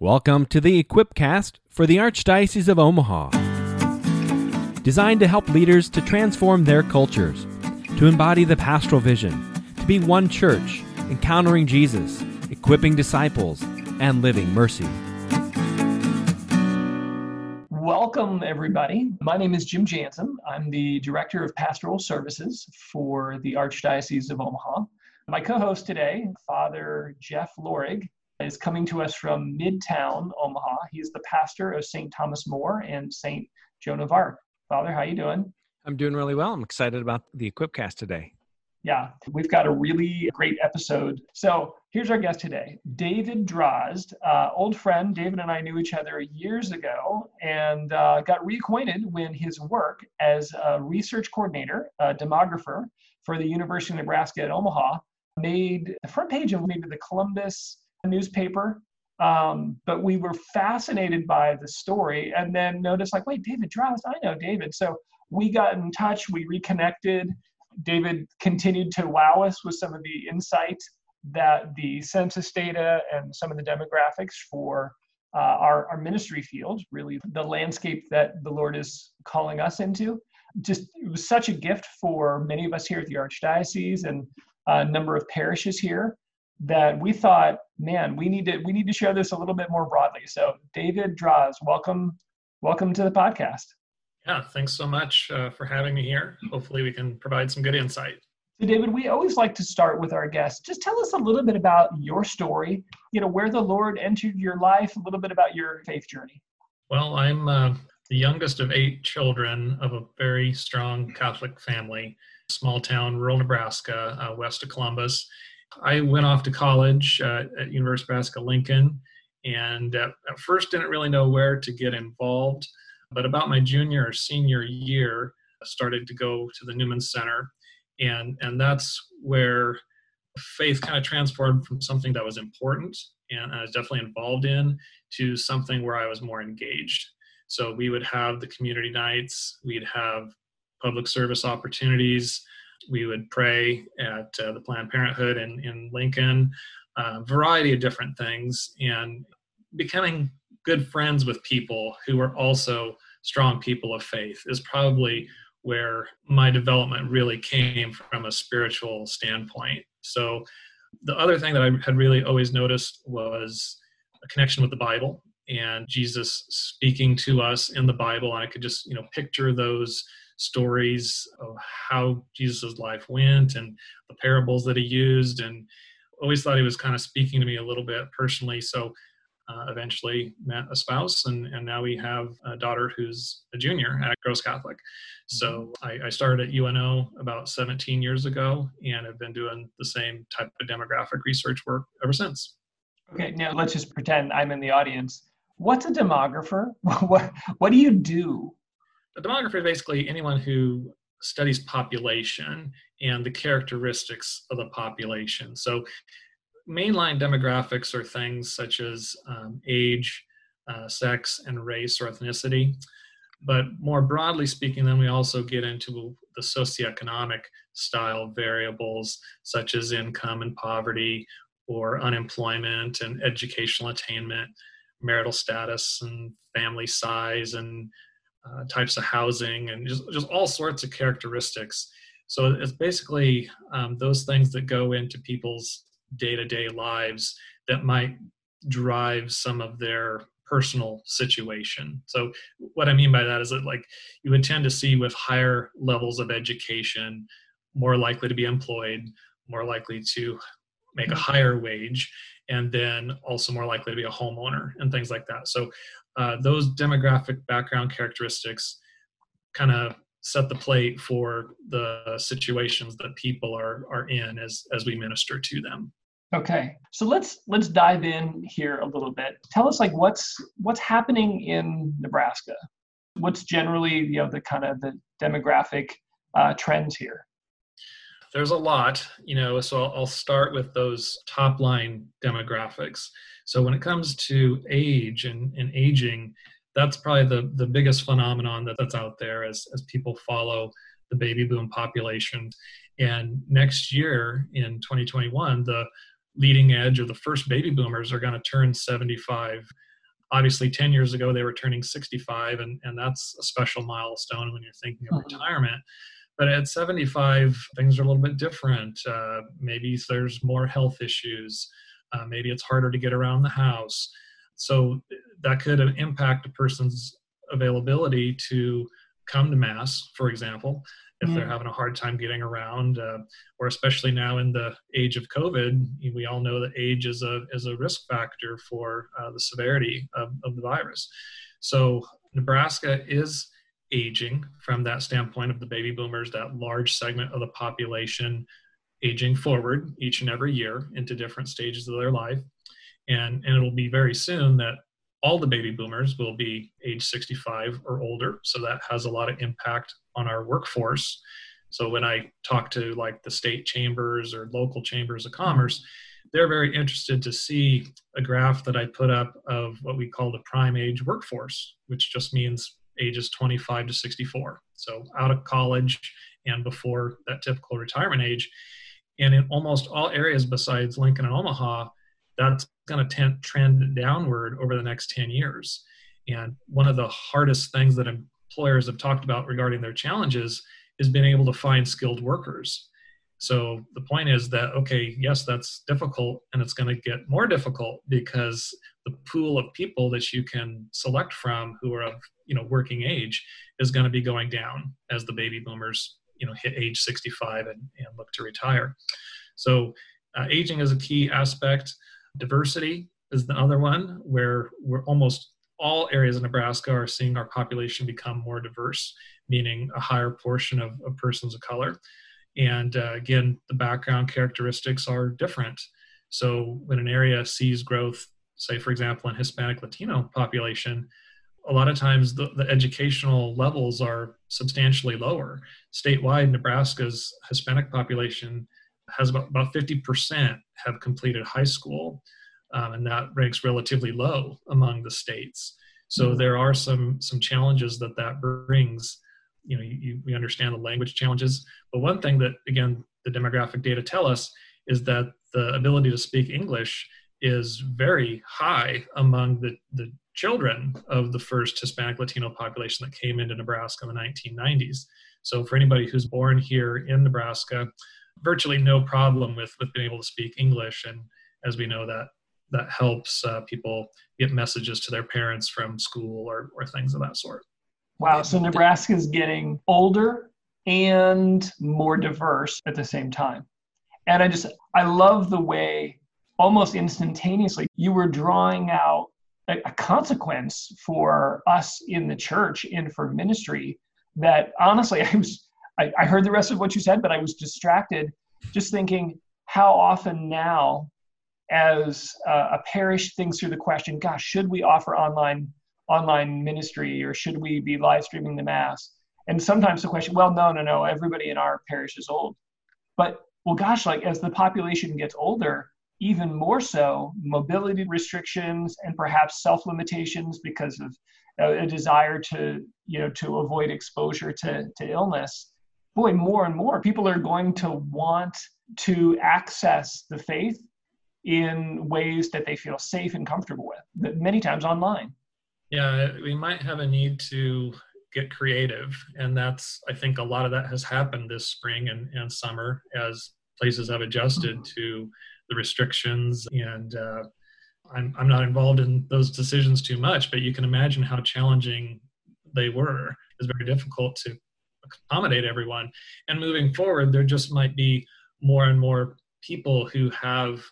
Welcome to the Equipcast for the Archdiocese of Omaha. Designed to help leaders to transform their cultures, to embody the pastoral vision, to be one church, encountering Jesus, equipping disciples, and living mercy. Welcome, everybody. My name is Jim Jansen. I'm the Director of Pastoral Services for the Archdiocese of Omaha. My co host today, Father Jeff Lorig, is coming to us from Midtown, Omaha. He's the pastor of St. Thomas More and St. Joan of Arc. Father, how you doing? I'm doing really well. I'm excited about the Equipcast today. Yeah, we've got a really great episode. So here's our guest today, David Drozd, uh, old friend. David and I knew each other years ago and uh, got reacquainted when his work as a research coordinator, a demographer for the University of Nebraska at Omaha, made the front page of maybe the Columbus newspaper. Um, but we were fascinated by the story and then noticed like, wait, David Drozd, I know David. So we got in touch, we reconnected. David continued to wow us with some of the insight that the census data and some of the demographics for uh, our, our ministry field, really the landscape that the Lord is calling us into. Just it was such a gift for many of us here at the Archdiocese and a number of parishes here that we thought, man, we need to we need to share this a little bit more broadly. So, David Drozd, welcome, welcome to the podcast. Yeah, thanks so much uh, for having me here. Hopefully, we can provide some good insight. So, David, we always like to start with our guests. Just tell us a little bit about your story. You know, where the Lord entered your life. A little bit about your faith journey. Well, I'm uh, the youngest of eight children of a very strong Catholic family, small town, rural Nebraska, uh, west of Columbus I went off to college uh, at University of Nebraska Lincoln, and at, at first didn't really know where to get involved. But about my junior or senior year, I started to go to the Newman Center, and and that's where faith kind of transformed from something that was important and I was definitely involved in to something where I was more engaged. So we would have the community nights, we'd have public service opportunities, we would pray at uh, the Planned Parenthood in, in Lincoln, a uh, variety of different things, and becoming good friends with people who are also strong people of faith is probably where my development really came from a spiritual standpoint. So, the other thing that I had really always noticed was a connection with the Bible and Jesus speaking to us in the Bible. I could just, you know, picture those stories of how Jesus' life went and the parables that he used, and always thought he was kind of speaking to me a little bit personally. So uh, eventually met a spouse, and, and now we have a daughter who's a junior at Gross Catholic. So I, I, started at UNO about 17 years ago and have been doing the same type of demographic research work ever since. Okay, now let's just pretend I'm in the audience. What's a demographer? what, what do you do? A demographer is basically anyone who studies population and the characteristics of the population. So, mainline demographics are things such as um, age, uh, sex, and race or ethnicity. But more broadly speaking, then we also get into the socioeconomic style variables such as income and poverty, or unemployment and educational attainment, marital status and family size, and uh, types of housing and just, just all sorts of characteristics. So it's basically um, those things that go into people's day to day lives that might drive some of their personal situation. So what I mean by that is that like you would tend to see with higher levels of education, more likely to be employed, more likely to make a mm-hmm. higher wage, and then also more likely to be a homeowner and things like that. So uh, those demographic background characteristics kind of set the plate for the situations that people are are in as as we minister to them. Okay so let's let's dive in here a little bit. Tell us like what's what's happening in nebraska? What's generally you know the kind of the demographic uh, trends here? There's a lot you know so I'll, I'll start with those top line demographics so when it comes to age and, and aging, that's probably the, the biggest phenomenon that, that's out there as, as people follow the baby boom population. And next year in 2021, the leading edge or the first baby boomers are going to turn 75 obviously 10 years ago they were turning 65 and, and that's a special milestone when you're thinking of mm-hmm. retirement but at 75 things are a little bit different uh, maybe there's more health issues uh, maybe it's harder to get around the house so that could impact a person's availability to come to mass for example if they're having a hard time getting around, uh, or especially now in the age of COVID, we all know that age is a is a risk factor for uh, the severity of, of the virus. So Nebraska is aging from that standpoint of the baby boomers, that large segment of the population aging forward each and every year into different stages of their life. And, and it'll be very soon that all the baby boomers will be age 65 or older. So that has a lot of impact on our workforce. So when I talk to like the state chambers or local chambers of commerce, they're very interested to see a graph that I put up of what we call the prime age workforce, which just means ages 25 to 64. So out of college and before that typical retirement age. And in almost all areas besides Lincoln and Omaha, that's going to trend downward over the next 10 years. And one of the hardest things that employers have talked about regarding their challenges is being able to find skilled workers. So the point is that, okay, yes, that's difficult and it's going to get more difficult because the pool of people that you can select from who are of, you know, working age is going to be going down as the baby boomers, you know, hit age 65 and, and look to retire. So uh, aging is a key aspect. Diversity is the other one where we're almost all areas of Nebraska are seeing our population become more diverse, meaning a higher portion of, of persons of color. And uh, again, the background characteristics are different. So when an area sees growth, say for example in Hispanic Latino population, a lot of times the, the educational levels are substantially lower. Statewide, Nebraska's Hispanic population has about, about 50% have completed high school, um, and that ranks relatively low among the states. So mm-hmm. there are some some challenges that that brings. You know, you, we understand the language challenges, but one thing that again the demographic data tell us is that the ability to speak English is very high among the, the children of the first Hispanic Latino population that came into Nebraska in the 1990s. So for anybody who's born here in Nebraska, virtually no problem with with being able to speak English, and as we know that that helps uh, people get messages to their parents from school or or things of that sort. Wow! So Nebraska is getting older and more diverse at the same time, and I just I love the way almost instantaneously you were drawing out a, a consequence for us in the church and for ministry that honestly I was I, I heard the rest of what you said, but I was distracted just thinking how often now as a parish thinks through the question, gosh, should we offer online online ministry or should we be live streaming the mass? And sometimes the question, well, no, no, no, everybody in our parish is old. But well, gosh, like as the population gets older, even more so, mobility restrictions and perhaps self limitations because of a desire to, you know, to avoid exposure to, to illness boy, more and more people are going to want to access the faith in ways that they feel safe and comfortable with, many times online. Yeah, we might have a need to get creative. And that's, I think, a lot of that has happened this spring and, and summer as places have adjusted to the restrictions. And uh, I'm, I'm not involved in those decisions too much, but you can imagine how challenging they were. It's very difficult to accommodate everyone. And moving forward, there just might be more and more people who have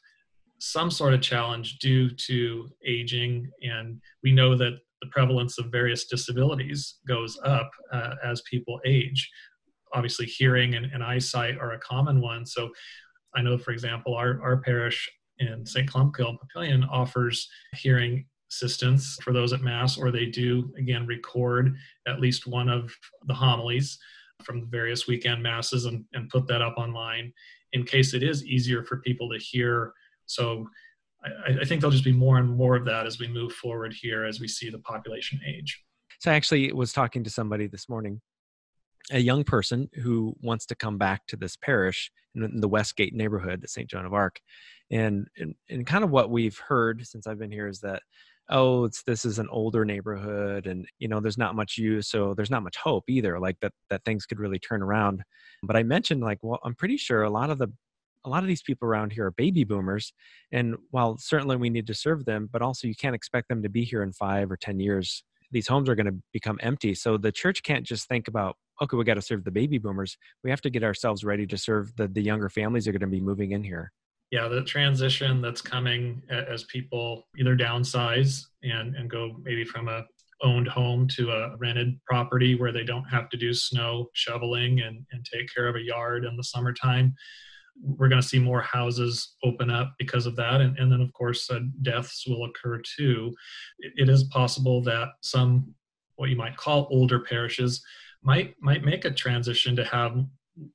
some sort of challenge due to aging. And we know that the prevalence of various disabilities goes up uh, as people age. Obviously, hearing and, and, eyesight are a common one. So I know, for example, our, our parish in St. Columbkille and Papillion offers hearing assistance for those at Mass, or they do, again, record at least one of the homilies from the various weekend Masses and, and put that up online in case it is easier for people to hear. So I, I think there'll just be more and more of that as we move forward here as we see the population age. So I actually was talking to somebody this morning a young person who wants to come back to this parish in the Westgate neighborhood at St. Joan of Arc. And, and, and kind of what we've heard since I've been here is that, oh, it's, this is an older neighborhood and, you know, there's not much use. So there's not much hope either, like that, that things could really turn around. But I mentioned like, well, I'm pretty sure a lot of the a lot of these people around here are baby boomers and while certainly we need to serve them but also you can't expect them to be here in five or ten years these homes are going to become empty so the church can't just think about okay we got to serve the baby boomers we have to get ourselves ready to serve the, the younger families are going to be moving in here yeah the transition that's coming as people either downsize and and go maybe from a owned home to a rented property where they don't have to do snow shoveling and, and take care of a yard in the summertime we're going to see more houses open up because of that. And, and then, of course, uh, deaths will occur too. It, it is possible that some, what you might call older parishes, might might make a transition to have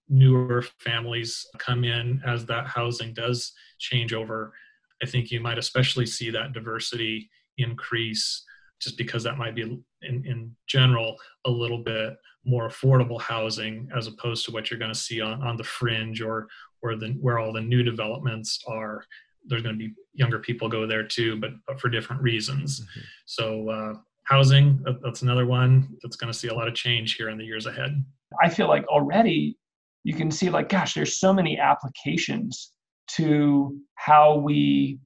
newer families come in as that housing does change over. I think you might especially see that diversity increase just because that might be in, in general a little bit more affordable housing as opposed to what you're going to see on, on the fringe or where the where all the new developments are there's going to be younger people go there too but, but for different reasons mm-hmm. so uh, housing that's another one that's going to see a lot of change here in the years ahead i feel like already you can see like gosh there's so many applications to how we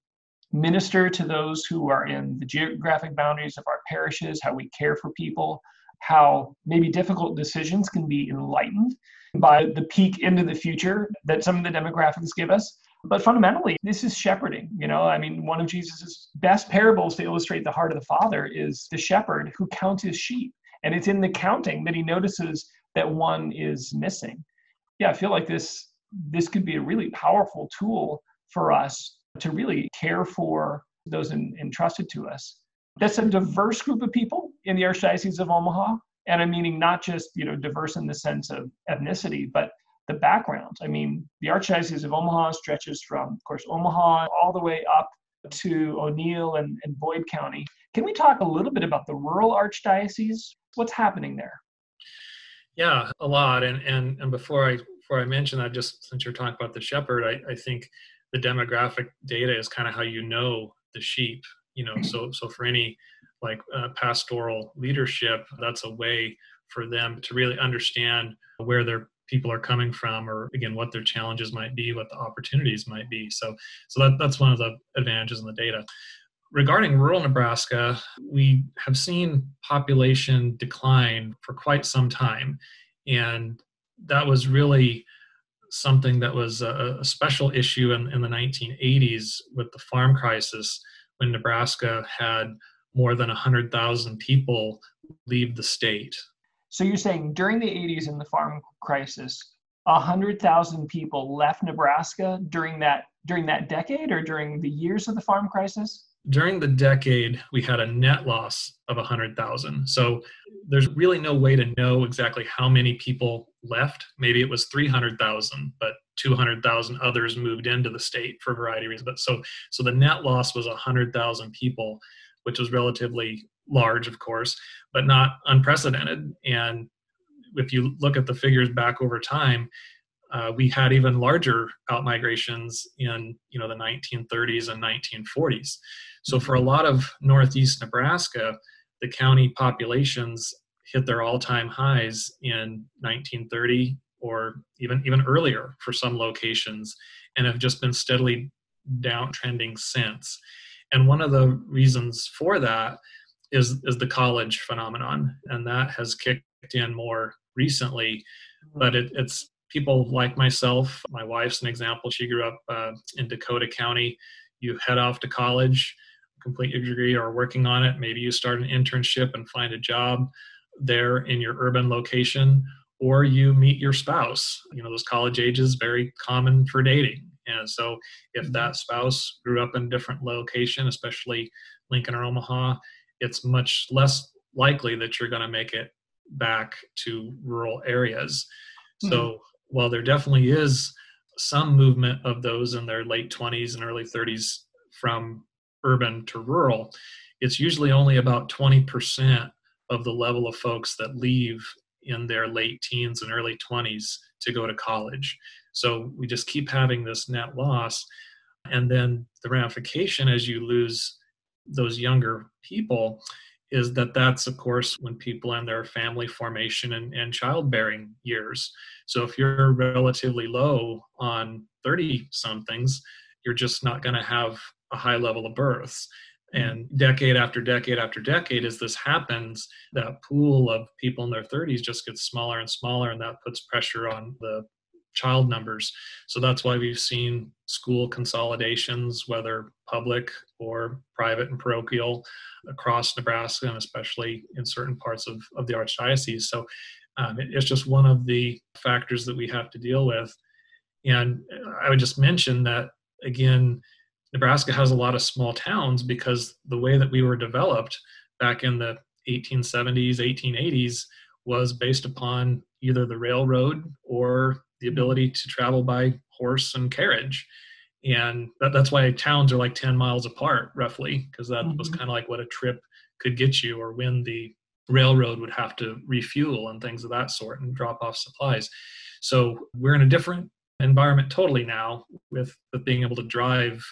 minister to those who are in the geographic boundaries of our parishes how we care for people how maybe difficult decisions can be enlightened by the peek into the future that some of the demographics give us. But fundamentally, this is shepherding. You know, I mean, one of Jesus's best parables to illustrate the heart of the Father is the shepherd who counts his sheep. And it's in the counting that he notices that one is missing. Yeah, I feel like this this could be a really powerful tool for us to really care for those in, entrusted to us. That's a diverse group of people in the Archdiocese of Omaha and I'm meaning not just you know diverse in the sense of ethnicity, but the background. I mean, the Archdiocese of Omaha stretches from, of course, Omaha all the way up to O'Neill and, and Boyd County. Can we talk a little bit about the rural archdiocese? What's happening there? Yeah, a lot. And and and before I before I mention that, just since you're talking about the shepherd, I, I think the demographic data is kind of how you know the sheep. You know, so so for any like uh, pastoral leadership, that's a way for them to really understand where their people are coming from or again what their challenges might be what the opportunities might be so so that, that's one of the advantages in the data regarding rural nebraska we have seen population decline for quite some time and that was really something that was a, a special issue in, in the 1980s with the farm crisis when nebraska had more than 100,000 people leave the state. So you're saying during the 80s in the farm crisis, 100,000 people left Nebraska during that during that decade or during the years of the farm crisis? During the decade, we had a net loss of 100,000. So there's really no way to know exactly how many people left. Maybe it was 300,000, but 200,000 others moved into the state for a variety of reasons. But so so the net loss was 100,000 people which was relatively large, of course, but not unprecedented. And if you look at the figures back over time, uh, we had even larger outmigrations in you know the 1930s and 1940s. So for a lot of northeast Nebraska, the county populations hit their all-time highs in 1930 or even even earlier for some locations, and have just been steadily downtrending since. And one of the reasons for that is, is the college phenomenon. And that has kicked in more recently. But it, it's people like myself. My wife's an example. She grew up uh, in Dakota County. You head off to college, complete your degree or working on it. Maybe you start an internship and find a job there in your urban location, or you meet your spouse. You know, those college ages very common for dating. And so, if mm-hmm. that spouse grew up in a different location, especially Lincoln or Omaha, it's much less likely that you're going to make it back to rural areas. Mm-hmm. So, while there definitely is some movement of those in their late 20s and early 30s from urban to rural, it's usually only about 20% of the level of folks that leave in their late teens and early 20s to go to college. So we just keep having this net loss. And then the ramification as you lose those younger people is that that's of course when people in their family formation and, and childbearing years. So if you're relatively low on 30 somethings you're just not going to have a high level of births. Hmm. And decade after decade after decade as this happens that pool of people in their 30s just gets smaller and smaller and that puts pressure on the child numbers. So that's why we've seen school consolidations whether public or private and parochial across nebraska and especially in certain parts of, of the archdiocese. So um, it, it's just one of the factors that we have to deal with. And i would just mention that again Nebraska has a lot of small towns because the way that we were developed back in the 1870s, 1880s was based upon either the railroad or the ability to travel by horse and carriage. And that, that's why towns are like 10 miles apart, roughly, because that mm-hmm. was kind of like what a trip could get you, or when the railroad would have to refuel and things of that sort and drop off supplies. So we're in a different environment totally now with, with being able to drive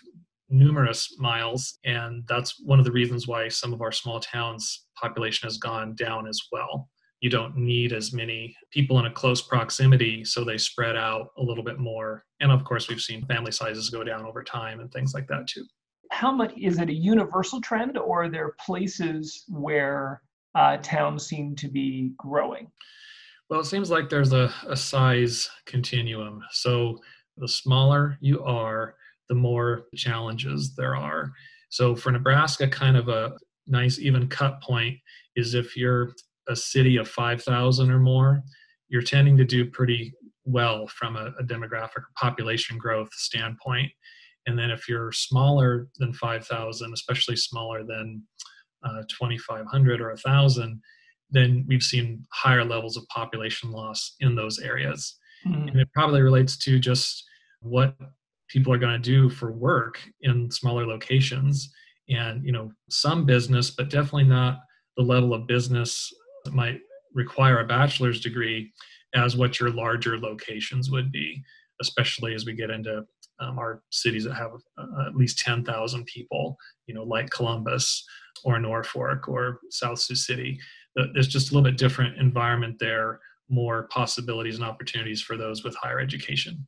numerous miles and that's one of the reasons why some of our small towns population has gone down as well you don't need as many people in a close proximity so they spread out a little bit more. And of course we've seen family sizes go down over time and things like that too. How much is it a universal trend or are there places where uh, towns seem to be growing? Well it seems like there's a, a size continuum. So the smaller you are the more challenges there are. So for Nebraska, kind of a nice even cut point is if you're a city of 5,000 or more, you're tending to do pretty well from a, a demographic population growth standpoint. And then if you're smaller than 5,000, especially smaller than uh, 2,500 or 1,000, then we've seen higher levels of population loss in those areas. Mm-hmm. And it probably relates to just what people are going to do for work in smaller locations and you know some business but definitely not the level of business might require a bachelor's degree as what your larger locations would be especially as we get into um, our cities that have uh, at least 10,000 people you know like Columbus or Norfolk or South Sioux City there's just a little bit different environment there more possibilities and opportunities for those with higher education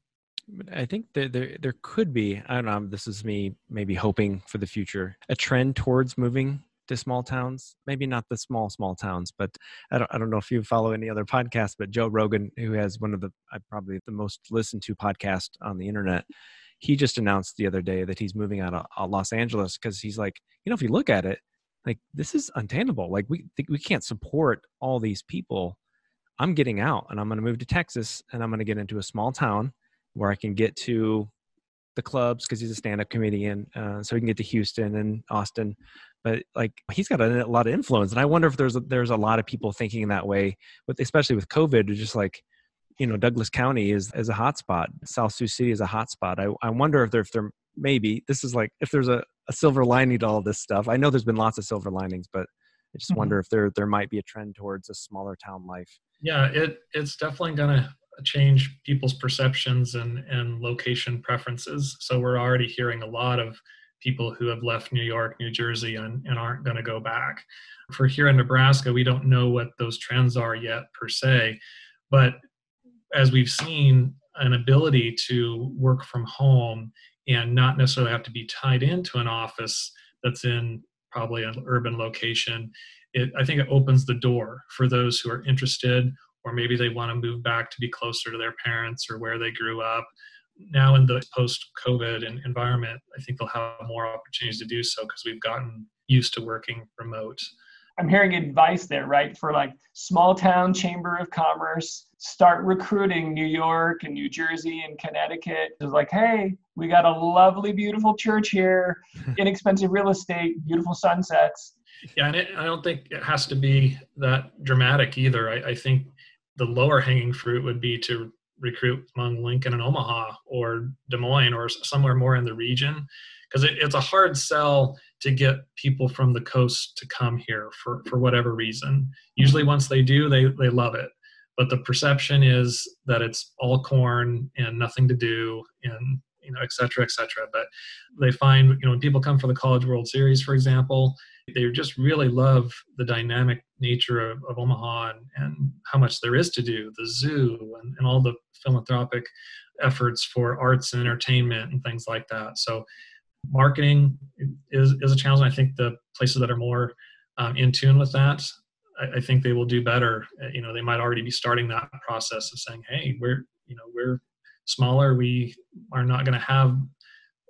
I think there, there there could be. I don't know. This is me maybe hoping for the future. A trend towards moving to small towns. Maybe not the small small towns, but I don't I don't know if you follow any other podcasts. But Joe Rogan, who has one of the probably the most listened to podcast on the internet, he just announced the other day that he's moving out of Los Angeles because he's like, you know, if you look at it, like this is untenable. Like we we can't support all these people. I'm getting out and I'm going to move to Texas and I'm going to get into a small town where I can get to the clubs because he's a stand-up comedian, uh, so he can get to Houston and Austin. But like he's got a, a, lot of influence, and I wonder if there's a, there's a lot of people thinking that way, with especially with COVID, just like you know Douglas County is is a hotspot, South Sioux City is a hotspot. I I wonder if there if there maybe this is like if there's a, a silver lining to all this stuff. I know there's been lots of silver linings, but I just mm-hmm. wonder if there there might be a trend towards a smaller town life. Yeah, it it's definitely gonna change people's perceptions and, and location preferences. So we're already hearing a lot of people who have left New York, New Jersey, and, and aren't going to go back. For here in Nebraska, we don't know what those trends are yet per se, but as we've seen, an ability to work from home and not necessarily have to be tied into an office that's in probably an urban location, it, I think it opens the door for those who are interested or maybe they want to move back to be closer to their parents or where they grew up. Now, in the post COVID environment, I think they'll have more opportunities to do so because we've gotten used to working remote. I'm hearing advice there, right? For like small town chamber of commerce, start recruiting New York and New Jersey and Connecticut. It's like, hey, we got a lovely, beautiful church here, inexpensive real estate, beautiful sunsets. Yeah, and it, I don't think it has to be that dramatic either. I, I think the lower hanging fruit would be to recruit among Lincoln and Omaha or Des Moines or somewhere more in the region because it, it's a hard sell to get people from the coast to come here for, for whatever reason. Usually once they do, they, they love it. but the perception is that it's all corn and nothing to do and you know et cetera et cetera. But they find you know when people come for the college world series for example. They just really love the dynamic nature of, of omaha and, and, how much there is to do the zoo and, and all the philanthropic efforts for arts and entertainment and things like that. So marketing is, is a challenge. I think the places that are more um, in tune with that I, I, think they will do better. Uh, you know they might already be starting that process of saying hey we're you know we're smaller. We are not going to have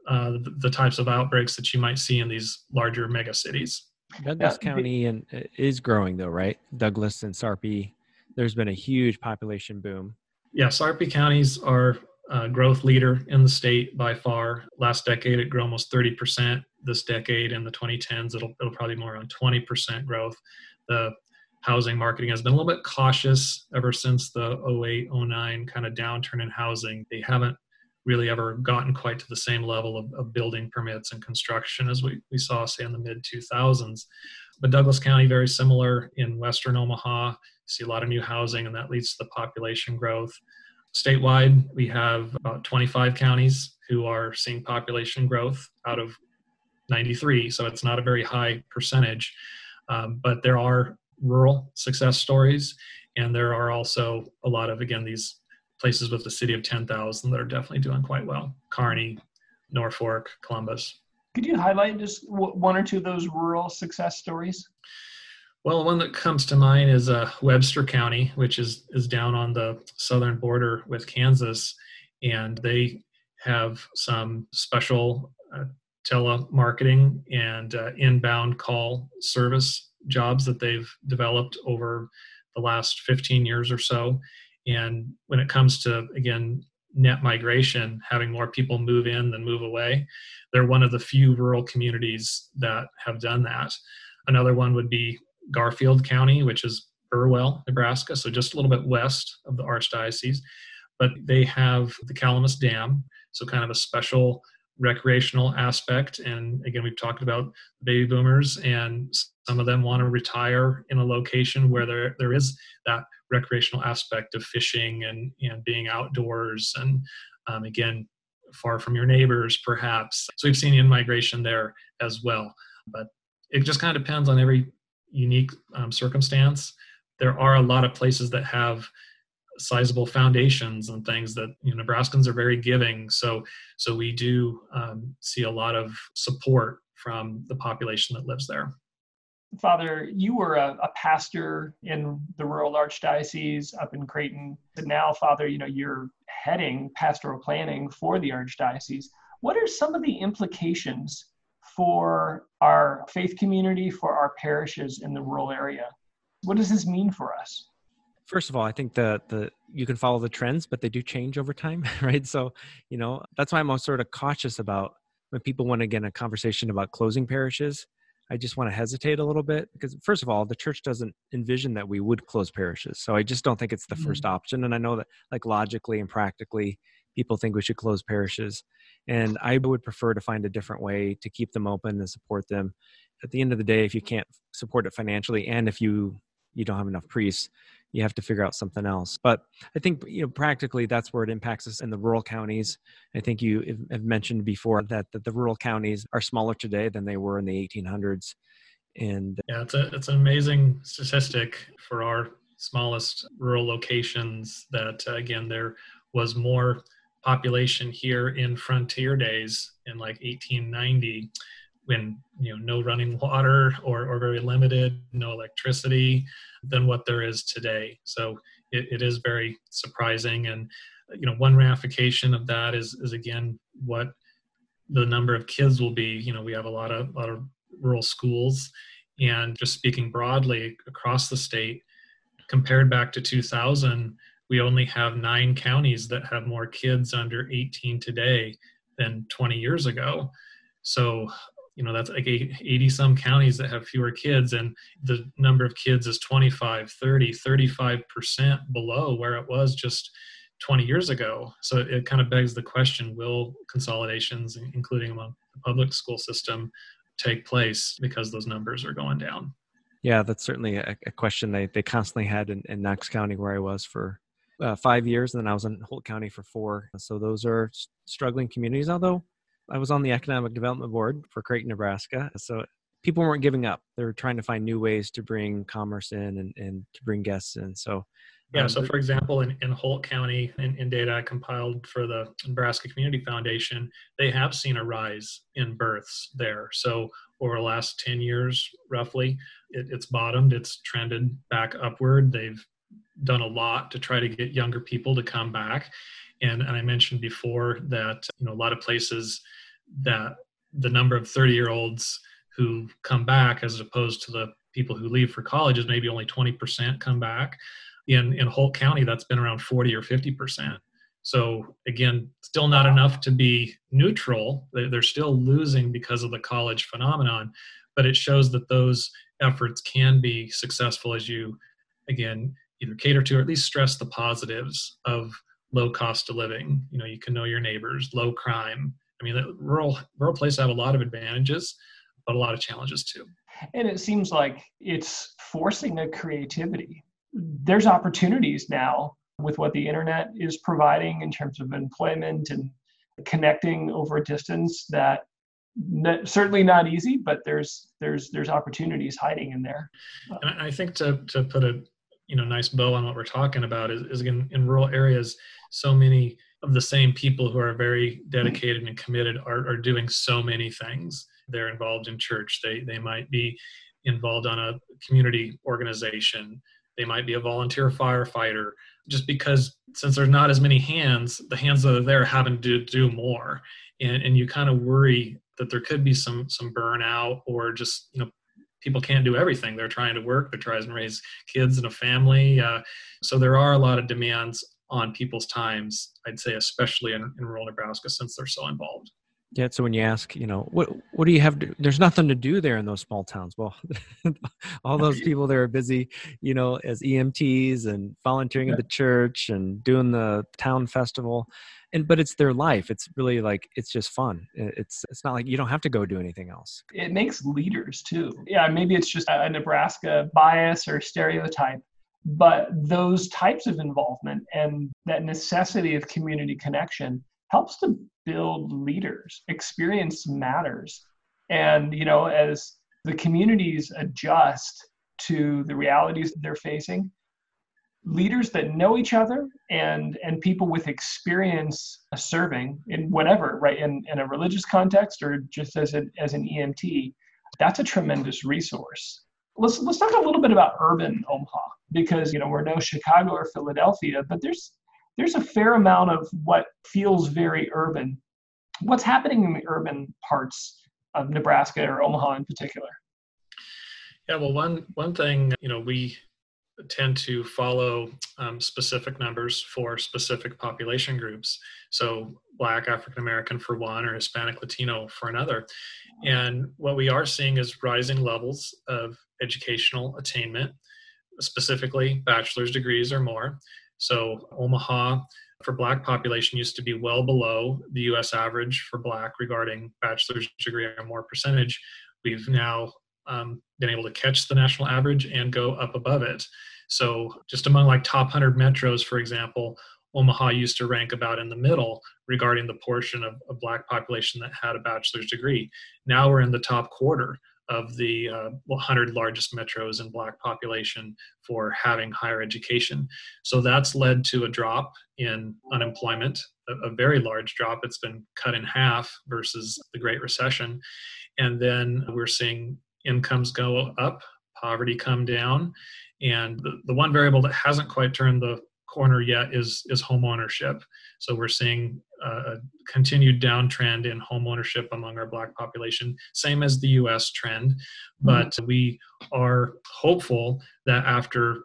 uh, the, the, types of outbreaks that you might see in these larger mega cities douglas yeah. county and uh, is growing though right douglas and sarpy there's been a huge population boom yeah sarpy counties are uh, growth leader in the state by far. Last decade, it grew almost 30%. This decade, in the 2010s, it'll, it'll probably be more around 20% growth. The housing marketing has been a little bit cautious ever since the 08, 09 kind of downturn in housing. They haven't really ever gotten quite to the same level of, of building permits and construction as we, we saw, say, in the mid 2000s. But Douglas County, very similar in western Omaha. See a lot of new housing, and that leads to the population growth. Statewide, we have about 25 counties who are seeing population growth out of 93, so it's not a very high percentage. Um, but there are rural success stories, and there are also a lot of, again, these places with the city of 10,000 that are definitely doing quite well Kearney, Norfolk, Columbus. Could you highlight just one or two of those rural success stories? Well, one that comes to mind is uh, Webster County, which is is down on the southern border with Kansas, and they have some special uh, telemarketing and uh, inbound call service jobs that they've developed over the last 15 years or so. And when it comes to again net migration, having more people move in than move away, they're one of the few rural communities that have done that. Another one would be Garfield County, which is Burwell, Nebraska, so just a little bit west of the Archdiocese. But they have the Calamus Dam, so kind of a special recreational aspect. And again, we've talked about baby boomers, and some of them want to retire in a location where there, there is that recreational aspect of fishing and, and being outdoors. And um, again, far from your neighbors, perhaps. So we've seen in migration there as well. But it just kind of depends on every unique um, circumstance. There are a lot of places that have sizable foundations and things that you know, Nebraskans are very giving. So so we do um, see a lot of support from the population that lives there. Father, you were a, a, pastor in the rural archdiocese up in Creighton. And now, Father, you know, you're heading pastoral planning for the archdiocese. What are some of the implications for our faith community, for our parishes in the rural area. What does this mean for us? First of all, I think the the you can follow the trends, but they do change over time, right? So, you know, that's why I'm sort of cautious about when people want to get a conversation about closing parishes. I just want to hesitate a little bit because, first of all, the church doesn't envision that we would close parishes. So I just don't think it's the mm-hmm. first option. And I know that, like, logically and practically, people think we should close parishes. And I would prefer to find a different way to keep them open and support them. At the end of the day, if you can't support it financially and if you you don't have enough priests, you have to figure out something else. But I think you know practically that's where it impacts us in the rural counties. I think you have mentioned before that, that the rural counties are smaller today than they were in the 1800s. And yeah, it's a it's an amazing statistic for our smallest rural locations that uh, again there was more population here in frontier days in like 1890 when you know no running water or, or very limited no electricity than what there is today. So it, it is very surprising. And you know one ramification of that is is again what the number of kids will be. You know we have a lot of a lot of rural schools. And just speaking broadly across the state compared back to 2000 we only have nine counties that have more kids under 18 today than 20 years ago. So, you know, that's like 80 some counties that have fewer kids, and the number of kids is 25, 30, 35% below where it was just 20 years ago. So it kind of begs the question will consolidations, including among the public school system, take place because those numbers are going down? Yeah, that's certainly a, a question they, they constantly had in, in, Knox County, where I was for uh, five years, and then I was in Holt County for four. So those are struggling communities. Although I was on the Economic Development Board for Creighton, Nebraska, so people weren't giving up. They were trying to find new ways to bring commerce in and, and to bring guests in. So yeah, um, so for example, in, in Holt County, in, in data I compiled for the Nebraska Community Foundation, they have seen a rise in births there. So over the last 10 years, roughly, it, it's bottomed, it's trended back upward. They've done a lot to try to get younger people to come back. And, and I mentioned before that, you know, a lot of places that the number of 30 year olds who come back as opposed to the people who leave for college is maybe only 20% come back in in Holt County, that's been around 40 or 50 percent. So again, still not enough to be neutral. They're still losing because of the college phenomenon, but it shows that those efforts can be successful as you, again, either cater to or at least stress the positives of low cost of living. You know, you can know your neighbors, low crime. I mean, rural rural places have a lot of advantages, but a lot of challenges too. And it seems like it's forcing a creativity there's opportunities now with what the internet is providing in terms of employment and connecting over a distance that certainly not easy but there's there's there's opportunities hiding in there and i think to to put a you know nice bow on what we're talking about is, is again in rural areas so many of the same people who are very dedicated and committed are, are doing so many things. They're involved in church. They they might be involved on a community organization. They might be a volunteer firefighter. Just because since there's not as many hands the hands that are there having to do more. And, and you kind of worry that there could be some some burnout or just you know people can't do everything they're trying to work they're trying to raise kids and a family uh, so there are a lot of demands on people's times i'd say especially in, in rural nebraska since they're so involved yeah. So when you ask, you know, what what do you have? To, there's nothing to do there in those small towns. Well, all those people there are busy, you know, as EMTs and volunteering yeah. at the church and doing the town festival, and but it's their life. It's really like it's just fun. It's it's not like you don't have to go do anything else. It makes leaders too. Yeah, maybe it's just a Nebraska bias or stereotype, but those types of involvement and that necessity of community connection helps to build leaders. Experience matters. And, you know, as the communities adjust to the realities that they're facing, leaders that know each other and and people with experience serving in whatever right in, in a religious context or just as, a, as an emt that's a tremendous resource let's let's talk a little bit about urban omaha because you know we're no chicago or philadelphia but there's there's a fair amount of what feels very urban. What's happening in the urban parts of Nebraska or Omaha in particular? Yeah, well, one one thing you know we tend to follow um, specific numbers for specific population groups. So, Black, African American for one, or Hispanic Latino for another. And what we are seeing is rising levels of educational attainment, specifically bachelor's degrees or more. So Omaha for black population used to be well below the US average for black regarding bachelor's degree or more percentage. We've now um, been able to catch the national average and go up above it. So just among like top 100 metros, for example, Omaha used to rank about in the middle regarding the portion of, of black population that had a bachelor's degree. Now we're in the top quarter of the uh, 100 largest metros in black population for having higher education. So that's led to a drop in unemployment, a, a, very large drop. It's been cut in half versus the Great Recession. And then we're seeing incomes go up, poverty come down. And the, the one variable that hasn't quite turned the corner yet is is home ownership. So we're seeing a continued downtrend in home ownership among our black population, same as the U.S. trend. Mm-hmm. But mm-hmm. we are hopeful that after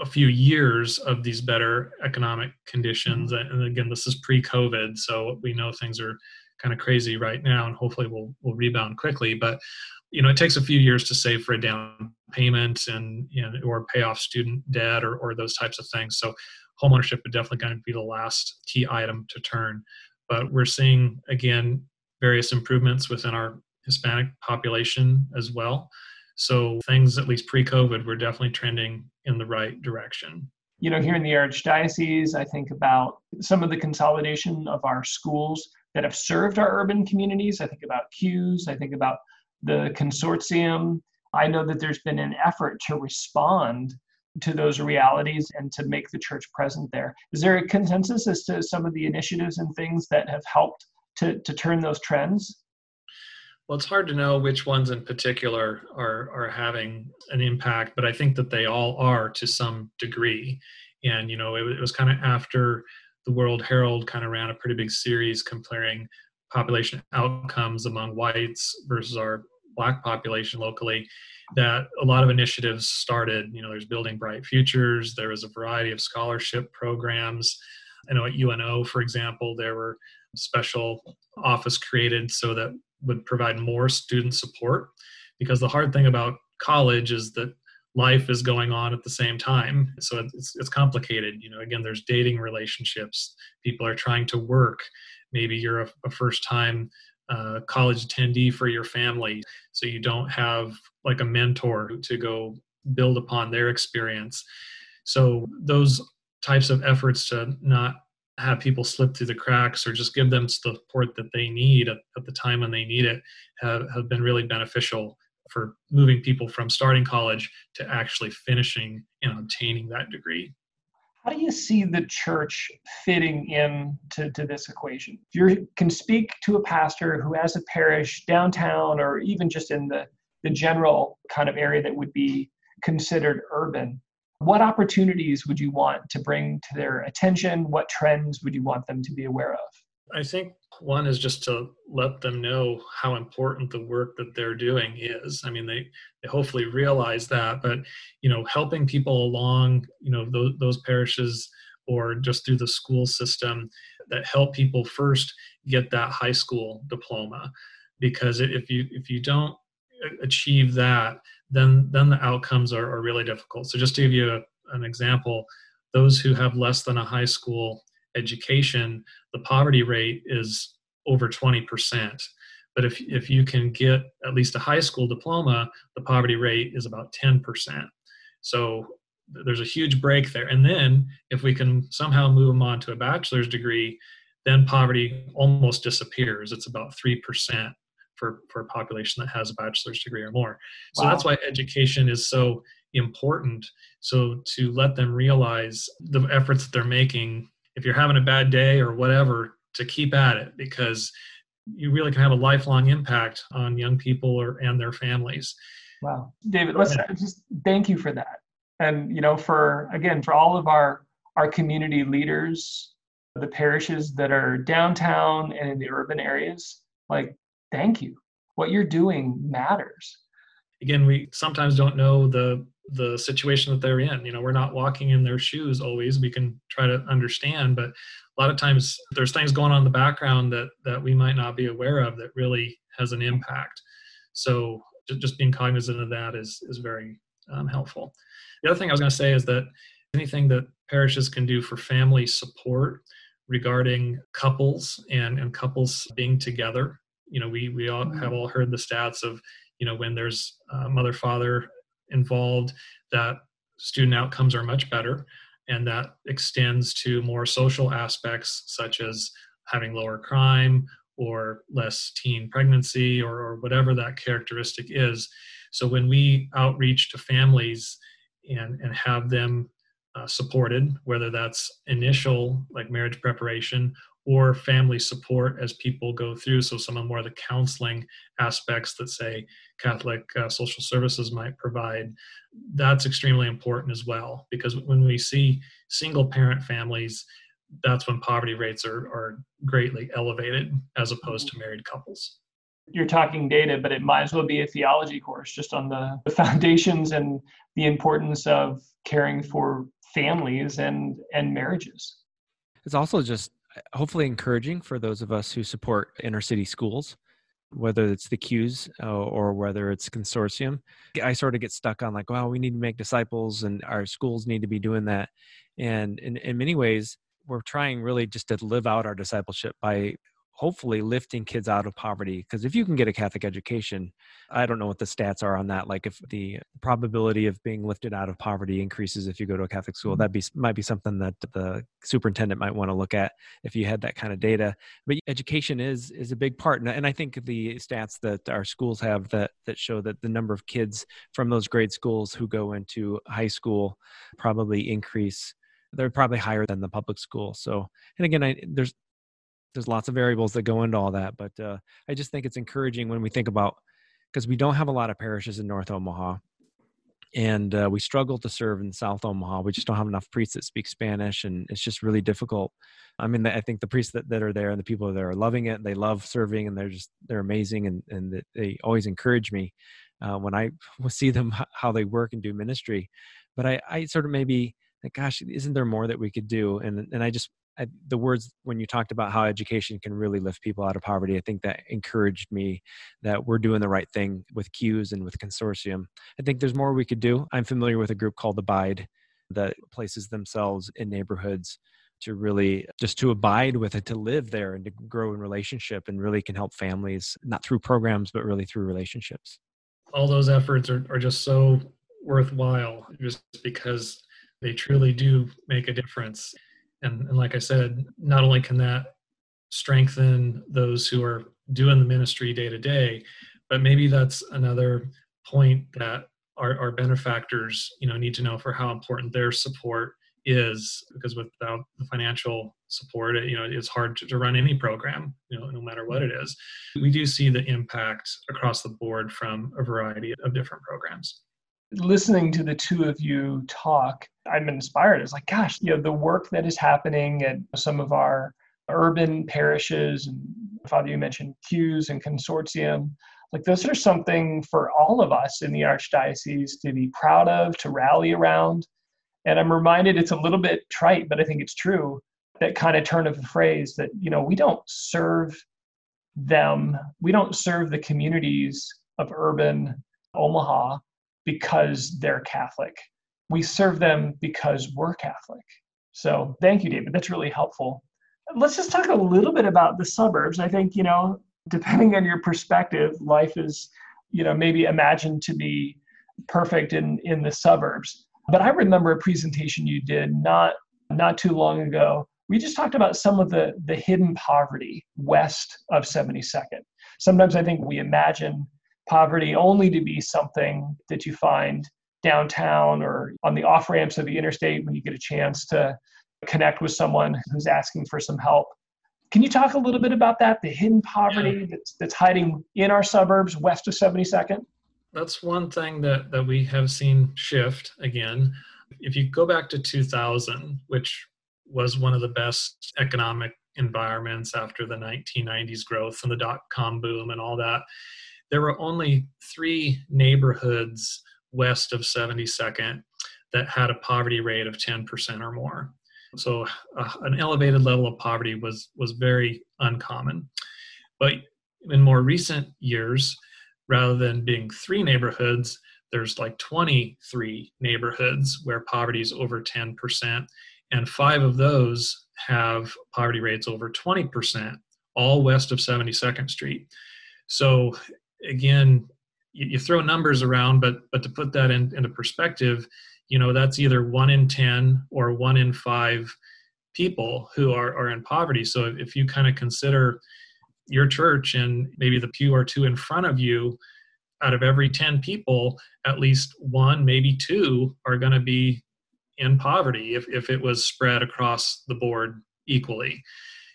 a few years of these better economic conditions, mm-hmm. and again, this is pre-COVID, so we know things are kind of crazy right now, and hopefully we'll we'll rebound quickly. But you know, it takes a few years to save for a down payment and you know, or pay off student debt or or those types of things. So homeownership would definitely going to be the last key item to turn. But we're seeing again various improvements within our Hispanic population as well. So things, at least pre COVID, were definitely trending in the right direction. You know, here in the Archdiocese, I think about some of the consolidation of our schools that have served our urban communities. I think about CUES, I think about the consortium. I know that there's been an effort to respond to those realities and to make the church present there. Is there a consensus as to some of the initiatives and things that have helped to, to turn those trends? Well, it's hard to know which ones in particular are, are having an impact, but I think that they all are to some degree. And, you know, it, it was kind of after the World Herald kind of ran a pretty big series comparing population outcomes among whites versus our black population locally that a lot of initiatives started you know there's building bright futures there was a variety of scholarship programs. I know at uno for example there were special office created so that would provide more student support because the hard thing about college is that life is going on at the same time. So it's, it's complicated. You know again there's dating relationships. People are trying to work. Maybe you're a, a first time uh, college attendee for your family. So you don't have like a mentor to go build upon their experience. So those types of efforts to not have people slip through the cracks or just give them the support that they need at, at the time when they need it have, have been really beneficial for moving people from starting college to actually finishing and obtaining that degree. How do you see the church fitting in to, to this equation? If you can speak to a pastor who has a parish downtown or even just in the, the general kind of area that would be considered urban, what opportunities would you want to bring to their attention? What trends would you want them to be aware of? I think one is just to let them know how important the work that they're doing is. I mean, they, they hopefully realize that, but you know, helping people along, you know, those, those parishes or just through the school system that help people first get that high school diploma, because if you if you don't achieve that, then then the outcomes are, are really difficult. So just to give you a, an example, those who have less than a high school education, the poverty rate is over 20%. But if, if you can get at least a high school diploma, the poverty rate is about 10%. So there's a huge break there. And then if we can somehow move them on to a bachelor's degree, then poverty almost disappears. It's about 3% for, for a population that has a bachelor's degree or more. So wow. that's why education is so important. So to let them realize the efforts that they're making if you're having a bad day or whatever, to keep at it because you really can have a lifelong impact on young people or and their families. Wow, David, let's just thank you for that, and you know, for again, for all of our our community leaders, the parishes that are downtown and in the urban areas, like, thank you. What you're doing matters. Again, we sometimes don't know the the situation that they're in. You know, we're not walking in their shoes always. We can try to understand, but a lot of times there's things going on in the background that that we might not be aware of that really has an impact. So just being cognizant of that is is very um, helpful. The other thing I was going to say is that anything that parishes can do for family support regarding couples and and couples being together. You know, we we all have mm-hmm. all heard the stats of you know when there's a mother father involved, that student outcomes are much better. And that extends to more social aspects such as having lower crime or less teen pregnancy or, or whatever that characteristic is. So when we outreach to families and, and have them uh, supported, whether that's initial, like marriage preparation, or family support as people go through. So, some of more of the counseling aspects that, say, Catholic uh, social services might provide, that's extremely important as well. Because when we see single parent families, that's when poverty rates are, are greatly elevated as opposed to married couples. You're talking data, but it might as well be a theology course just on the, the foundations and the importance of caring for families and, and marriages. It's also just hopefully encouraging for those of us who support inner city schools whether it's the CUES uh, or whether it's consortium. I sort of get stuck on like well we need to make disciples and our schools need to be doing that. And in, in many ways we're trying really just to live out our discipleship by hopefully lifting kids out of poverty because if you can get a catholic education i don't know what the stats are on that like if the probability of being lifted out of poverty increases if you go to a catholic school mm-hmm. that be might be something that the superintendent might want to look at if you had that kind of data but education is is a big part and, and i think the stats that our schools have that that show that the number of kids from those grade schools who go into high school probably increase they're probably higher than the public school so and again I, there's there's lots of variables that go into all that but uh, i just think it's encouraging when we think about because we don't have a lot of parishes in north omaha and uh, we struggle to serve in south omaha we just don't have enough priests that speak spanish and it's just really difficult. I mean i think the priests that, that are there and the people that are loving it they love serving and they're just they're amazing and, and they always encourage me uh, when i see them how they work and do ministry. But i i sort of maybe like gosh isn't there more that we could do and and i just I, the words when you talked about how education can really lift people out of poverty, I think that encouraged me that we're doing the right thing with CUES and with consortium. I think there's more we could do. I'm familiar with a group called Abide that places themselves in neighborhoods to really just to abide with it, to live there and to grow in relationship and really can help families, not through programs, but really through relationships. All those efforts are, are just so worthwhile just because they truly do make a difference. And, and like i said not only can that strengthen those who are doing the ministry day to day but maybe that's another point that our, our benefactors you know need to know for how important their support is because without the financial support you know it's hard to, to run any program you know no matter what it is. We do see the impact across the board from a variety of different programs listening to the two of you talk, I'm inspired. It's like, gosh, you know, the work that is happening at some of our urban parishes, and Father, you mentioned CUES and consortium. Like, those are something for all of us in the Archdiocese to be proud of, to rally around. And I'm reminded it's a little bit trite, but I think it's true that kind of turn of the phrase that, you know, we don't serve them, we don't serve the communities of urban Omaha because they're Catholic. We serve them because we're Catholic. So thank you, David. That's really helpful. Let's just talk a little bit about the suburbs. I think, you know, depending on your perspective, life is, you know, maybe imagined to be perfect in, in the suburbs. But I remember a presentation you did not not too long ago. We just talked about some of the the hidden poverty west of 72nd. Sometimes I think we imagine poverty only to be something that you find downtown or on the off ramps of the interstate when you get a chance to connect with someone who's asking for some help. Can you talk a little bit about that, the hidden poverty yeah. that's, that's hiding in our suburbs west of 72nd? That's one thing that, that we have seen shift again. If you go back to 2000, which was one of the best economic environments after the 1990s growth and the dot com boom and all that, there were only three neighborhoods west of 72nd that had a poverty rate of 10% or more. So uh, an elevated level of poverty was was very uncommon. But in more recent years, rather than being three neighborhoods, there's like 23 neighborhoods where poverty is over 10%, and five of those have poverty rates over 20%, all west of 72nd Street. So again, you, you, throw numbers around, but but to put that in, into perspective, you know that's either one in ten or one in five people who are, are in poverty. So if, you kind of consider your church and maybe the pew or two in front of you, out of every 10 people, at least one, maybe two are going to be in poverty if, if it was spread across the board equally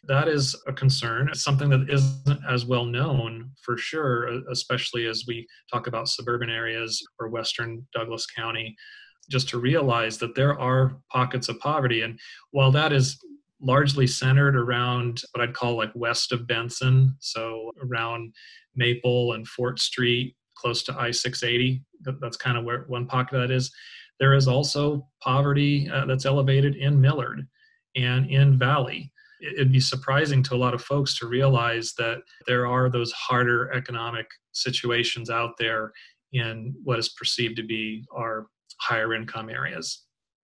that is a concern. It's something that isn't as well known for sure, especially as we talk about suburban areas or Western Douglas County, just to realize that there are pockets of poverty. And while that is largely centered around what I'd call like west of Benson, so around Maple and Fort Street, close to I 680, that's kind of where one pocket that is. There is also poverty uh, that's elevated in Millard and in Valley it'd be surprising to a lot of folks to realize that there are those harder economic situations out there in what is perceived to be our higher income areas.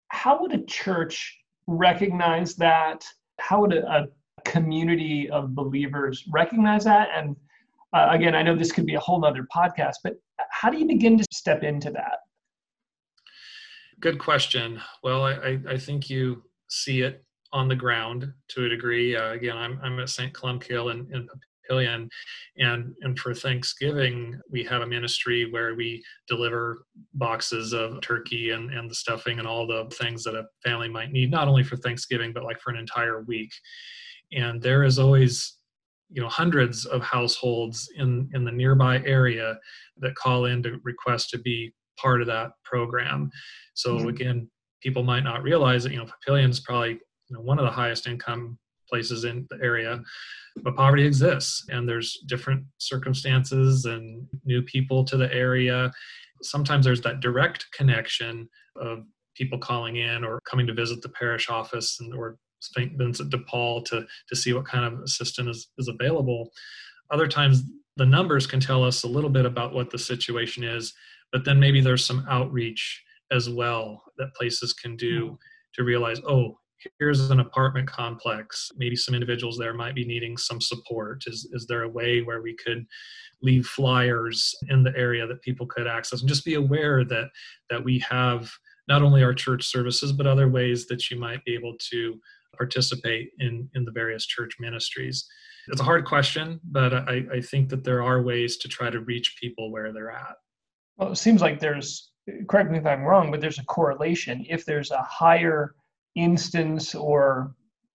How would a church recognize that? How would a, a community of believers recognize that? And uh, again, I know this could be a whole nother podcast, but how do you begin to step into that? Good question. Well, I, I think you see it on the ground to a degree. Uh, again, I'm, I'm at St. Columbkille in, in Papillion, and and for Thanksgiving we have a ministry where we deliver boxes of turkey and and the stuffing and all the things that a family might need, not only for Thanksgiving but like for an entire week. And there is always you know hundreds of households in in the nearby area that call in to request to be part of that program so mm-hmm. again people might not realize that you know papillion is probably you know one of the highest income places in the area but poverty exists and there's different circumstances and new people to the area sometimes there's that direct connection of people calling in or coming to visit the parish office and or St. Vincent de Paul to, to see what kind of assistance is, is available. Other times, the numbers can tell us a little bit about what the situation is, but then maybe there's some outreach as well that places can do mm-hmm. to realize, oh, here's an apartment complex. Maybe some individuals there might be needing some support. Is, is there a way where we could leave flyers in the area that people could access and just be aware that that we have not only our church services but other ways that you might be able to participate in in the various church ministries it's a hard question but i, I think that there are ways to try to reach people where they're at well it seems like there's correct me if i'm wrong but there's a correlation if there's a higher instance or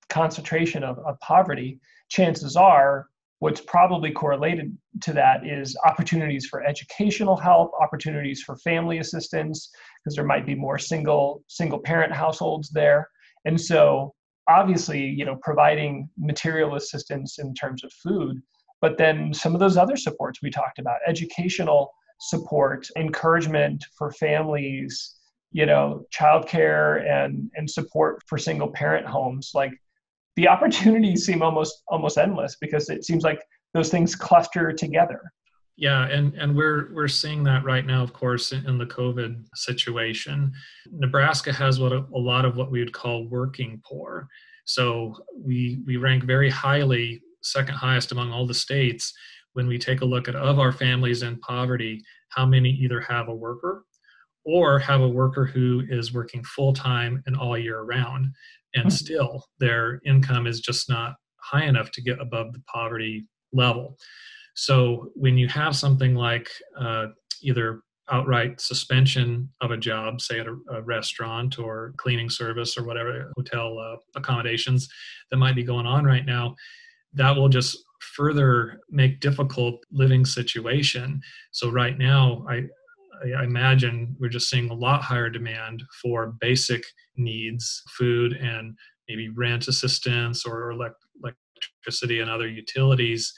concentration of, of poverty chances are what's probably correlated to that is opportunities for educational help opportunities for family assistance because there might be more single single parent households there. And so obviously, you know, providing material assistance in terms of food, but then some of those other supports we talked about, educational support, encouragement for families, you know, childcare and and support for single parent homes. Like the opportunities seem almost almost endless because it seems like those things cluster together. Yeah, and and we're we're seeing that right now, of course, in, the COVID situation. Nebraska has what a, a, lot of what we would call working poor. So we we rank very highly, second highest among all the states when we take a look at of our families in poverty, how many either have a worker or have a worker who is working full time and all year round, and mm-hmm. still their income is just not high enough to get above the poverty level. So when you have something like uh, either outright suspension of a job, say at a, a, restaurant or cleaning service or whatever hotel uh, accommodations that might be going on right now, that will just further make difficult living situation. So right now, I, I imagine we're just seeing a lot higher demand for basic needs, food and maybe rent assistance or electricity and other utilities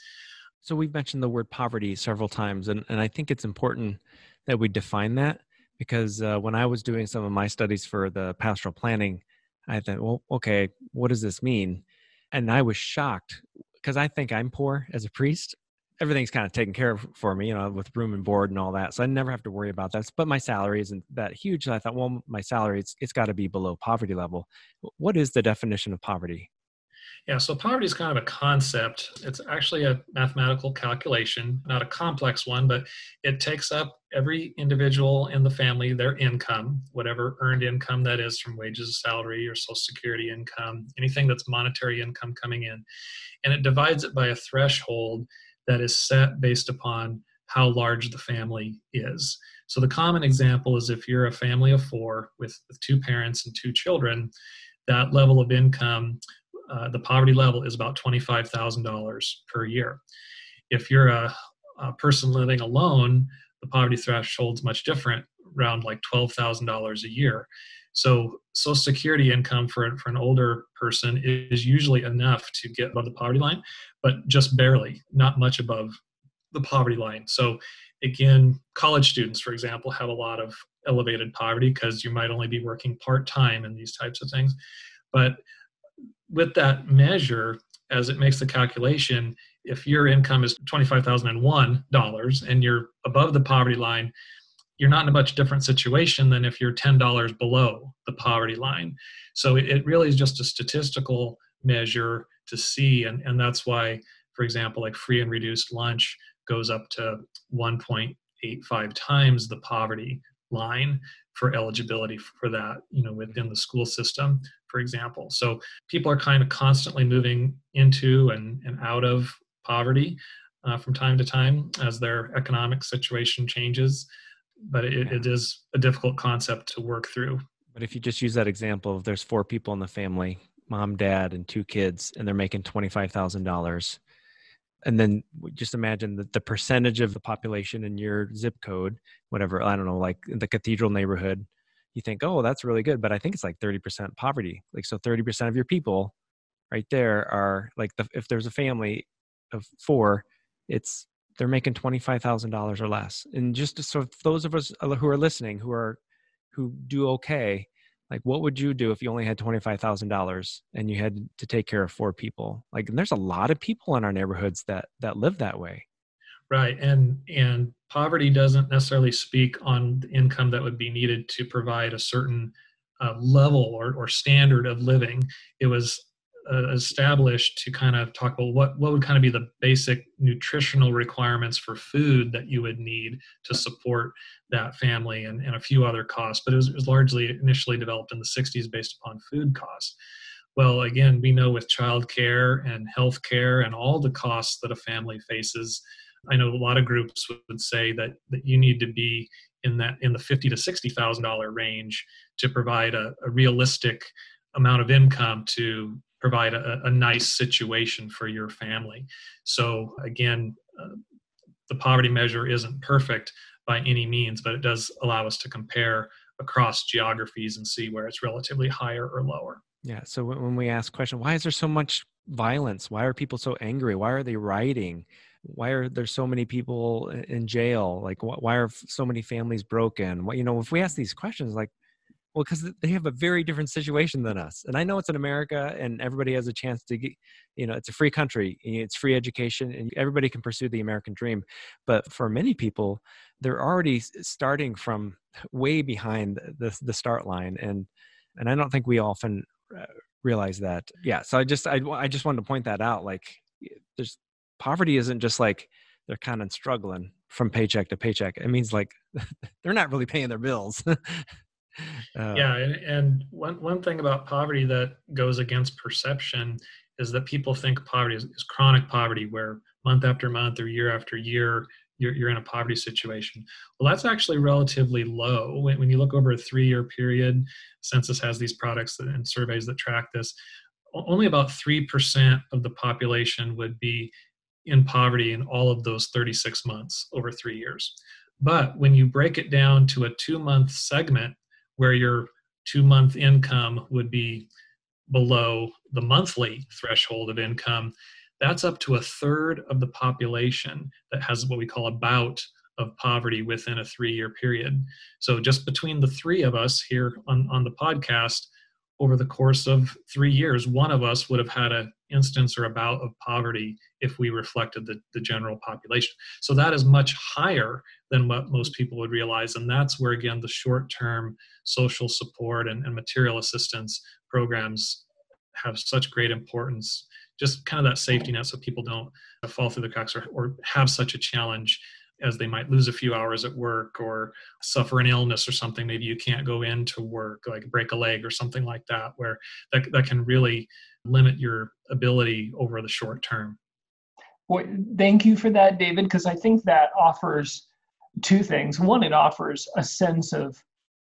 so we've mentioned the word poverty several times, and, and I think it's important that we define that because uh, when I was doing some of my studies for the pastoral planning, I thought, well, okay, what does this mean? And I was shocked because I think I'm poor as a priest. Everything's kind of taken care of for me, you know, with room and board and all that. So I never have to worry about that. But my salary isn't that huge. So I thought, well, my salary, it's, it's got to be below poverty level. What is the definition of poverty? Yeah, so poverty is kind of a concept. It's actually a mathematical calculation, not a complex one, but it takes up every individual in the family, their income, whatever earned income that is from wages, salary, or social security income, anything that's monetary income coming in. And it divides it by a threshold that is set based upon how large the family is. So the common example is if you're a family of four with, with two parents and two children, that level of income uh, the poverty level is about $25,000 per year. If you're a, a, person living alone, the poverty threshold is much different, around like $12,000 a year. So Social Security income for, for an older person is usually enough to get above the poverty line, but just barely, not much above the poverty line. So again, college students, for example, have a lot of elevated poverty because you might only be working part time and these types of things. But with that measure, as it makes the calculation, if your income is $25,001 and you're above the poverty line, you're not in a much different situation than if you're $10 below the poverty line. So it really is just a statistical measure to see. And, and that's why, for example, like free and reduced lunch goes up to 1.85 times the poverty line for eligibility for that, you know, within the school system, for example. So people are kind of constantly moving into and, and out of poverty uh, from time to time as their economic situation changes. But it, it is a difficult concept to work through. But if you just use that example, if there's four people in the family, mom, dad, and two kids, and they're making $25,000, and then just imagine the, the percentage of the population in your zip code, whatever, I don't know, like the cathedral neighborhood, you think, oh, that's really good. But I think it's like 30% poverty. Like, so 30% of your people right there are like, the, if there's a family of four, it's they're making $25,000 or less. And just so those of us who are listening, who are, who do okay, like what would you do if you only had $25,000 and you had to take care of four people? Like and there's a lot of people in our neighborhoods that, that live that way. Right. And, and poverty doesn't necessarily speak on the income that would be needed to provide a certain uh, level or, or standard of living. It was uh, established to kind of talk about what what would kind of be the basic nutritional requirements for food that you would need to support that family and, and a few other costs but it was, it was largely initially developed in the 60s based upon food costs. Well again we know with childcare and health care and all the costs that a family faces i know a lot of groups would say that that you need to be in that in the 50 to 60 thousand dollar range to provide a, a realistic amount of income to provide a, a nice situation for your family. So again, uh, the poverty measure isn't perfect by any means, but it does allow us to compare across geographies and see where it's relatively higher or lower. Yeah. So when we ask question, why is there so much violence? Why are people so angry? Why are they rioting? Why are there so many people in jail? Like, why are so many families broken? What you know, if we ask these questions, like, well, because they have a very different situation than us. And I know it's in America and everybody has a chance to get, you know, it's a free country, it's free education, and everybody can pursue the American dream. But for many people, they're already starting from way behind the, the start line. And, and I don't think we often uh, realize that. Yeah. So I just, I, I just wanted to point that out. Like, there's poverty isn't just like they're kind of struggling from paycheck to paycheck. It means like they're not really paying their bills. Uh, yeah, and, and one one thing about poverty that goes against perception is that people think poverty is, is chronic poverty, where month after month or year after year you're, you're in a poverty situation. Well, that's actually relatively low. When, when you look over a three year period, Census has these products and surveys that track this. Only about 3% of the population would be in poverty in all of those 36 months over three years. But when you break it down to a two month segment, where your two month income would be below the monthly threshold of income, that's up to a third of the population that has what we call a bout of poverty within a three year period. So, just between the three of us here on, on the podcast, over the course of three years, one of us would have had an instance or a bout of poverty if we reflected the, the general population. So, that is much higher than what most people would realize. And that's where, again, the short term social support and, and material assistance programs have such great importance. Just kind of that safety net so people don't fall through the cracks or, or have such a challenge as they might lose a few hours at work or suffer an illness or something maybe you can't go into work like break a leg or something like that where that, that can really limit your ability over the short term well, thank you for that david because i think that offers two things. One, it offers a sense of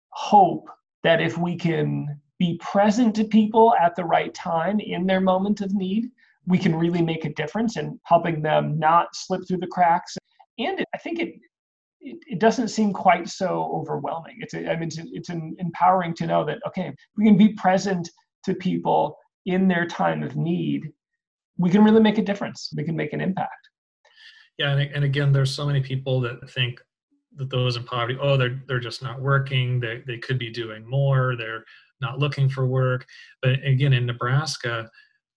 hope that if we can be present to people at the right time in their moment of need, we can really make a difference in helping them not slip through the cracks. And it, I think it, it, it doesn't seem quite so overwhelming. It's a, I mean it's, it's an empowering to know that okay, we can be present to people in their time of need. We can really make a difference. We can make an impact. Yeah, and, and again, there's so many people that think that those in poverty, oh, they're they're just not working. They they could be doing more. They're not looking for work. But again, in Nebraska,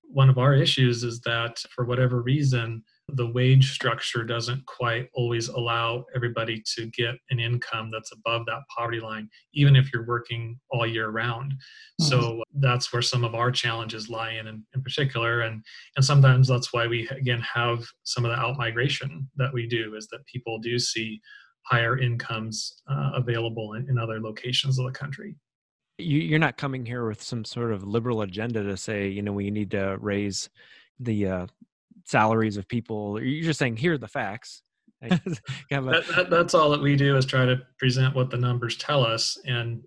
one of our issues is that for whatever reason, the wage structure doesn't quite always allow everybody to get an income that's above that poverty line, even if you're working all year round. Mm-hmm. So that's where some of our challenges lie in, in, in particular. And, and sometimes that's why we, again, have some of the out migration that we do is that people do see higher incomes uh, available in, in other locations of the country you, are not coming here with some sort of liberal agenda to say you know we need to raise the uh, salaries of people. You're just saying, here are the facts. a, that, that, that's all that we do is try to present what the numbers tell us. And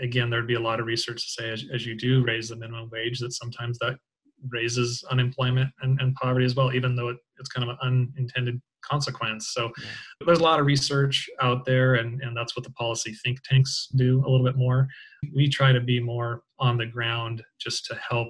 again, there'd be a lot of research to say as, as you do raise the minimum wage, that sometimes that raises unemployment and, and poverty as well, even though it, it's kind of an unintended consequence. So yeah. there's a lot of research out there, and, and that's what the policy think tanks do a little bit more. We try to be more on the ground just to help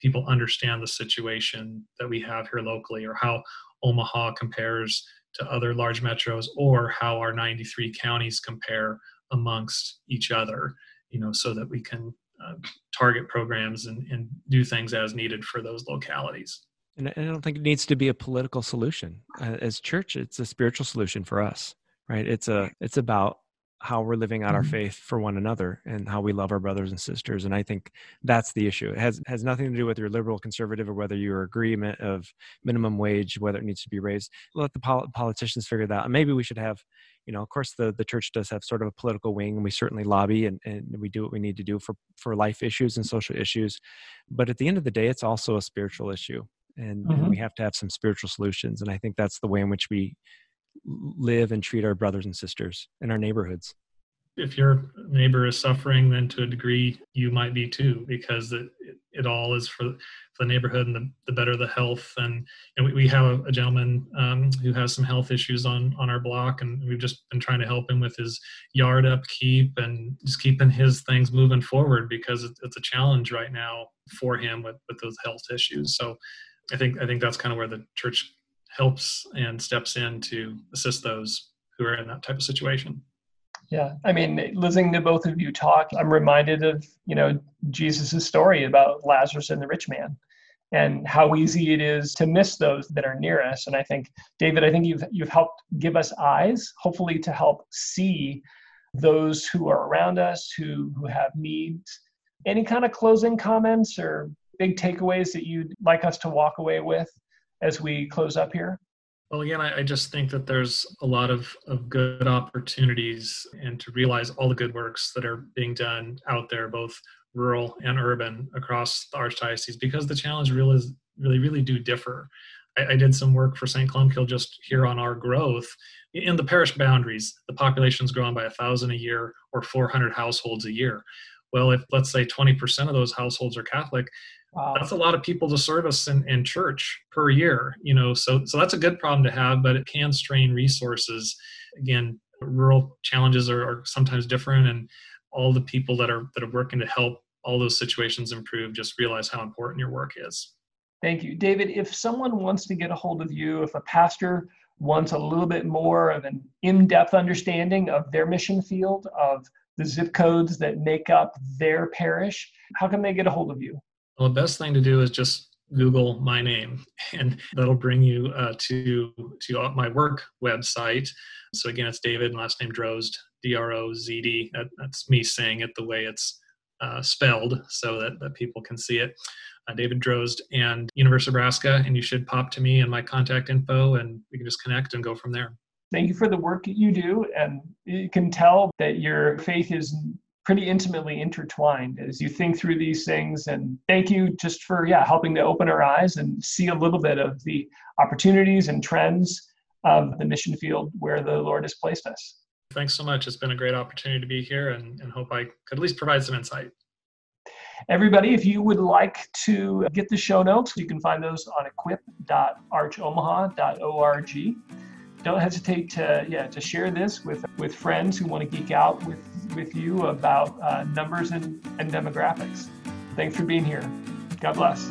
people understand the situation that we have here locally or how Omaha compares to other large metros or how our 93 counties compare amongst each other, you know, so that we can uh, target programs and, and do things as needed for those localities. And I don't think it needs to be a political solution. Uh, as church, it's a spiritual solution for us, right? It's a it's about how we're living out mm-hmm. our faith for one another and how we love our brothers and sisters and i think that's the issue it has has nothing to do with your liberal conservative or whether your agreement of minimum wage whether it needs to be raised let the pol- politicians figure that out and maybe we should have you know of course the the church does have sort of a political wing and we certainly lobby and, and we do what we need to do for for life issues and social issues but at the end of the day it's also a spiritual issue and, mm-hmm. and we have to have some spiritual solutions and i think that's the way in which we live and treat our brothers and sisters in our neighborhoods. If your neighbor is suffering, then to a degree you might be too, because it, it all is for, for the neighborhood and the, the better the health. And, and we, we have a, gentleman um, who has some health issues on, on our block, and we've just been trying to help him with his yard upkeep and just keeping his things moving forward because it, it's a challenge right now for him with, with those health issues. So I think I think that's kind of where the church helps and steps in to assist those who are in that type of situation. Yeah, I mean, listening to both of you talk, I'm reminded of you know Jesus' story about Lazarus and the rich man, and how easy it is to miss those that are near us. And I think, David, I think you've you've helped give us eyes, hopefully, to help see those who are around us who who have needs. Any kind of closing comments or big takeaways that you'd like us to walk away with as we close up here? Well, again, I, I, just think that there's a lot of, of good opportunities and to realize all the good works that are being done out there, both rural and urban across the Archdiocese, because the challenge really, really, really do differ. I, I did some work for St. Columbkille just here on our growth. In the parish boundaries, the population's growing by a thousand a year or 400 households a year. Well, if let's say 20% of those households are Catholic, Wow. That's a lot of people to service in, in church per year, you know. So so that's a good problem to have, but it can strain resources. Again, rural challenges are, are sometimes different, and all the people that are that are working to help all those situations improve just realize how important your work is. Thank you, David. If someone wants to get a hold of you, if a pastor wants a little bit more of an in-depth understanding of their mission field, of the zip codes that make up their parish, how can they get a hold of you? Well, the best thing to do is just Google my name, and that'll bring you uh, to to my work website. So again, it's David, last name Drozd, D R O Z D. That, that's me saying it the way it's uh, spelled, so that, that people can see it. Uh, David Drozd and University of Nebraska, and you should pop to me and my contact info, and we can just connect and go from there. Thank you for the work that you do, and you can tell that your faith is pretty intimately intertwined as you think through these things. And thank you just for yeah helping to open our eyes and see a little bit of the opportunities and trends of the mission field where the Lord has placed us. Thanks so much. It's been a great opportunity to be here and, and hope I could at least provide some insight. Everybody, if you would like to get the show notes, you can find those on equip.archomaha.org. Don't hesitate to yeah to share this with with friends who want to geek out with with you about uh, numbers and, and demographics. Thanks for being here. God bless.